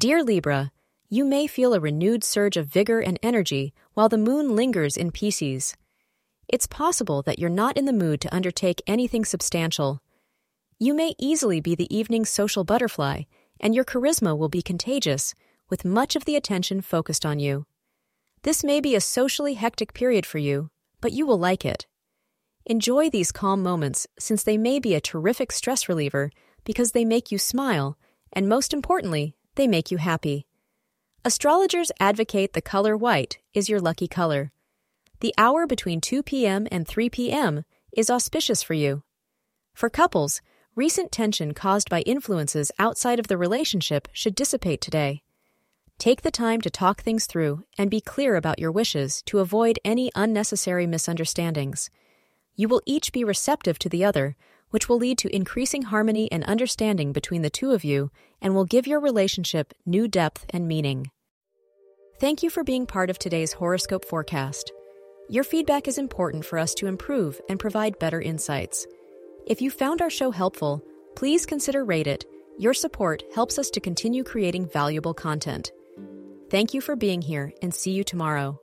Dear Libra, you may feel a renewed surge of vigor and energy while the moon lingers in Pisces. It's possible that you're not in the mood to undertake anything substantial. You may easily be the evening's social butterfly, and your charisma will be contagious, with much of the attention focused on you. This may be a socially hectic period for you, but you will like it. Enjoy these calm moments since they may be a terrific stress reliever because they make you smile, and most importantly, they make you happy. Astrologers advocate the color white is your lucky color. The hour between 2 p.m. and 3 p.m. is auspicious for you. For couples, recent tension caused by influences outside of the relationship should dissipate today. Take the time to talk things through and be clear about your wishes to avoid any unnecessary misunderstandings. You will each be receptive to the other, which will lead to increasing harmony and understanding between the two of you and will give your relationship new depth and meaning. Thank you for being part of today's horoscope forecast. Your feedback is important for us to improve and provide better insights. If you found our show helpful, please consider rate it. Your support helps us to continue creating valuable content. Thank you for being here and see you tomorrow.